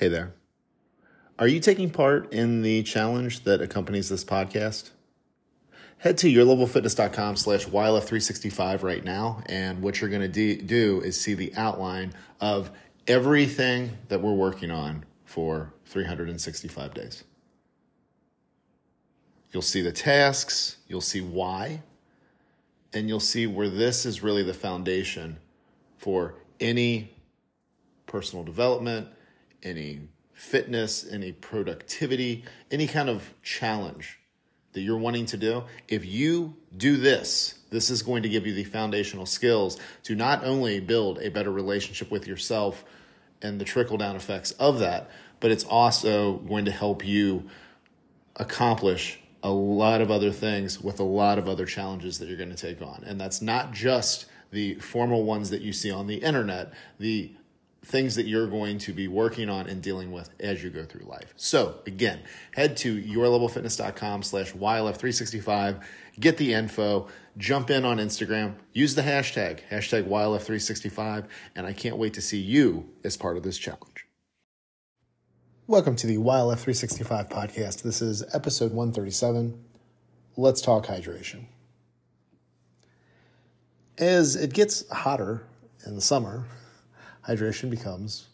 Hey there. Are you taking part in the challenge that accompanies this podcast? Head to yourlevelfitness.com slash YLF365 right now. And what you're going to do is see the outline of everything that we're working on for 365 days. You'll see the tasks, you'll see why, and you'll see where this is really the foundation for any personal development, any fitness, any productivity, any kind of challenge that you're wanting to do. If you do this, this is going to give you the foundational skills to not only build a better relationship with yourself and the trickle down effects of that, but it's also going to help you accomplish a lot of other things with a lot of other challenges that you're going to take on. And that's not just the formal ones that you see on the internet, the things that you're going to be working on and dealing with as you go through life. So again, head to yourlevelfitness.com slash YLF365, get the info, jump in on Instagram, use the hashtag, hashtag YLF365, and I can't wait to see you as part of this challenge. Welcome to the YLF365 podcast. This is episode 137. Let's talk hydration. As it gets hotter in the summer, hydration becomes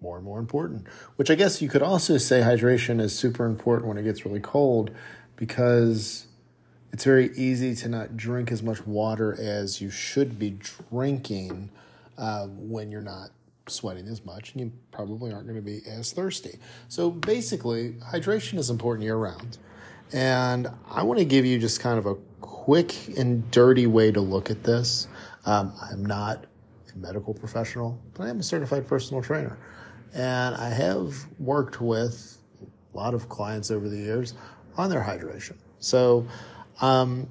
more and more important. Which I guess you could also say hydration is super important when it gets really cold because it's very easy to not drink as much water as you should be drinking uh, when you're not sweating as much and you probably aren't going to be as thirsty. So basically, hydration is important year round. And I want to give you just kind of a quick and dirty way to look at this. Um, I'm not a medical professional, but I am a certified personal trainer. And I have worked with a lot of clients over the years on their hydration. So, um,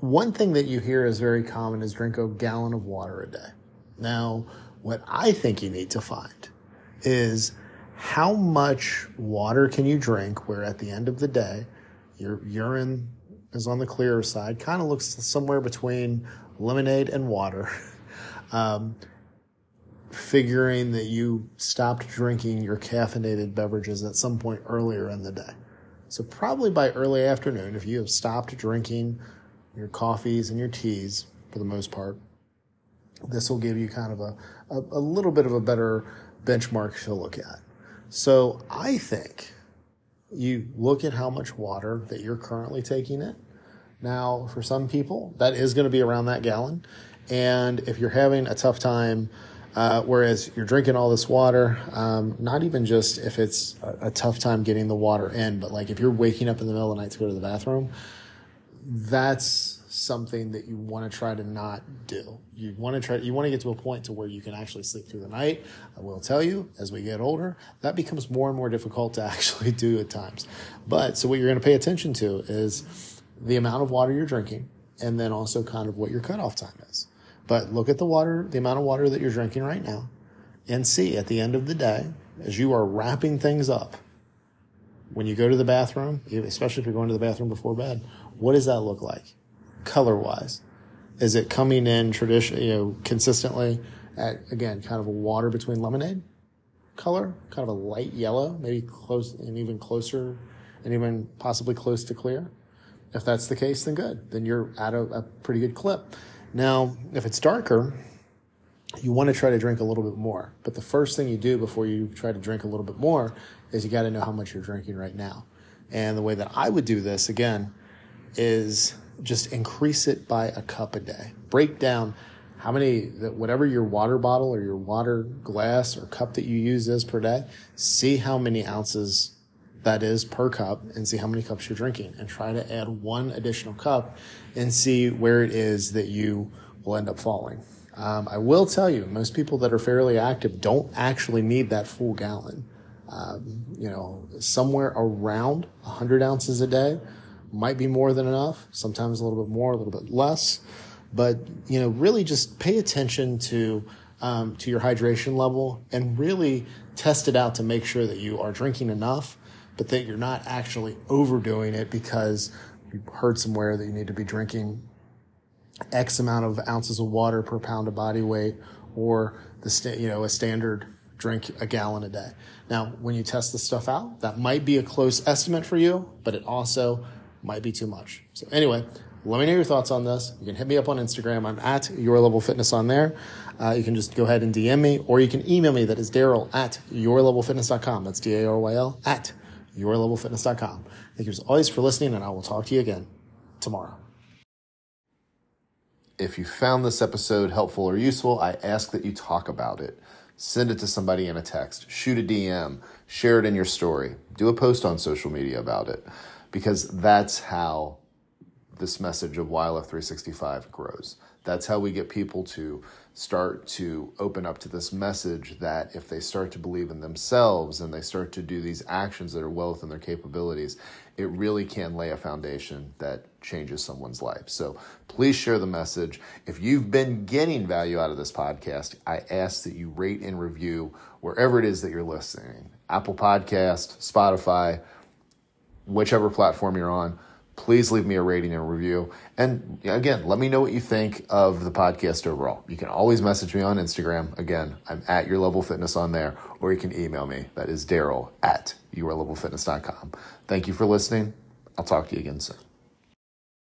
one thing that you hear is very common is drink a gallon of water a day. Now, what I think you need to find is how much water can you drink where at the end of the day, your urine is on the clearer side, kind of looks somewhere between lemonade and water. Um, figuring that you stopped drinking your caffeinated beverages at some point earlier in the day. So, probably by early afternoon, if you have stopped drinking your coffees and your teas for the most part, this will give you kind of a, a, a little bit of a better benchmark to look at. So, I think you look at how much water that you're currently taking in. Now, for some people, that is going to be around that gallon. And if you're having a tough time, uh, whereas you're drinking all this water, um, not even just if it's a, a, tough time getting the water in, but like if you're waking up in the middle of the night to go to the bathroom, that's something that you want to try to not do. You want to try, you want to get to a point to where you can actually sleep through the night. I will tell you, as we get older, that becomes more and more difficult to actually do at times. But so what you're going to pay attention to is the amount of water you're drinking and then also kind of what your cutoff time is. But look at the water, the amount of water that you're drinking right now, and see at the end of the day, as you are wrapping things up, when you go to the bathroom, especially if you're going to the bathroom before bed, what does that look like color wise? Is it coming in tradition, you know, consistently at again, kind of a water between lemonade color, kind of a light yellow, maybe close and even closer and even possibly close to clear? If that's the case, then good. Then you're at a, a pretty good clip. Now, if it's darker, you want to try to drink a little bit more. But the first thing you do before you try to drink a little bit more is you got to know how much you're drinking right now. And the way that I would do this, again, is just increase it by a cup a day. Break down how many, whatever your water bottle or your water glass or cup that you use is per day, see how many ounces that is per cup and see how many cups you're drinking and try to add one additional cup and see where it is that you will end up falling. Um, I will tell you, most people that are fairly active don't actually need that full gallon. Um, you know, somewhere around 100 ounces a day might be more than enough. Sometimes a little bit more, a little bit less. But you know, really just pay attention to um, to your hydration level and really test it out to make sure that you are drinking enough but that you're not actually overdoing it because you heard somewhere that you need to be drinking X amount of ounces of water per pound of body weight or the sta- you know a standard drink a gallon a day. Now, when you test this stuff out, that might be a close estimate for you, but it also might be too much. So, anyway, let me know your thoughts on this. You can hit me up on Instagram. I'm at Your Level Fitness on there. Uh, you can just go ahead and DM me, or you can email me. That is Daryl at yourlevelfitness.com. That's D A R Y L at yourlevelfitness.com. Thank you as always for listening, and I will talk to you again tomorrow. If you found this episode helpful or useful, I ask that you talk about it. Send it to somebody in a text, shoot a DM, share it in your story, do a post on social media about it, because that's how this message of YLF 365 grows. That's how we get people to start to open up to this message that if they start to believe in themselves and they start to do these actions that are well within their capabilities, it really can lay a foundation that changes someone's life. So please share the message. If you've been getting value out of this podcast, I ask that you rate and review wherever it is that you're listening Apple Podcast, Spotify, whichever platform you're on please leave me a rating and review. And again, let me know what you think of the podcast overall. You can always message me on Instagram. Again, I'm at Your Level Fitness on there, or you can email me. That is Daryl at yourlevelfitness.com. Thank you for listening. I'll talk to you again soon.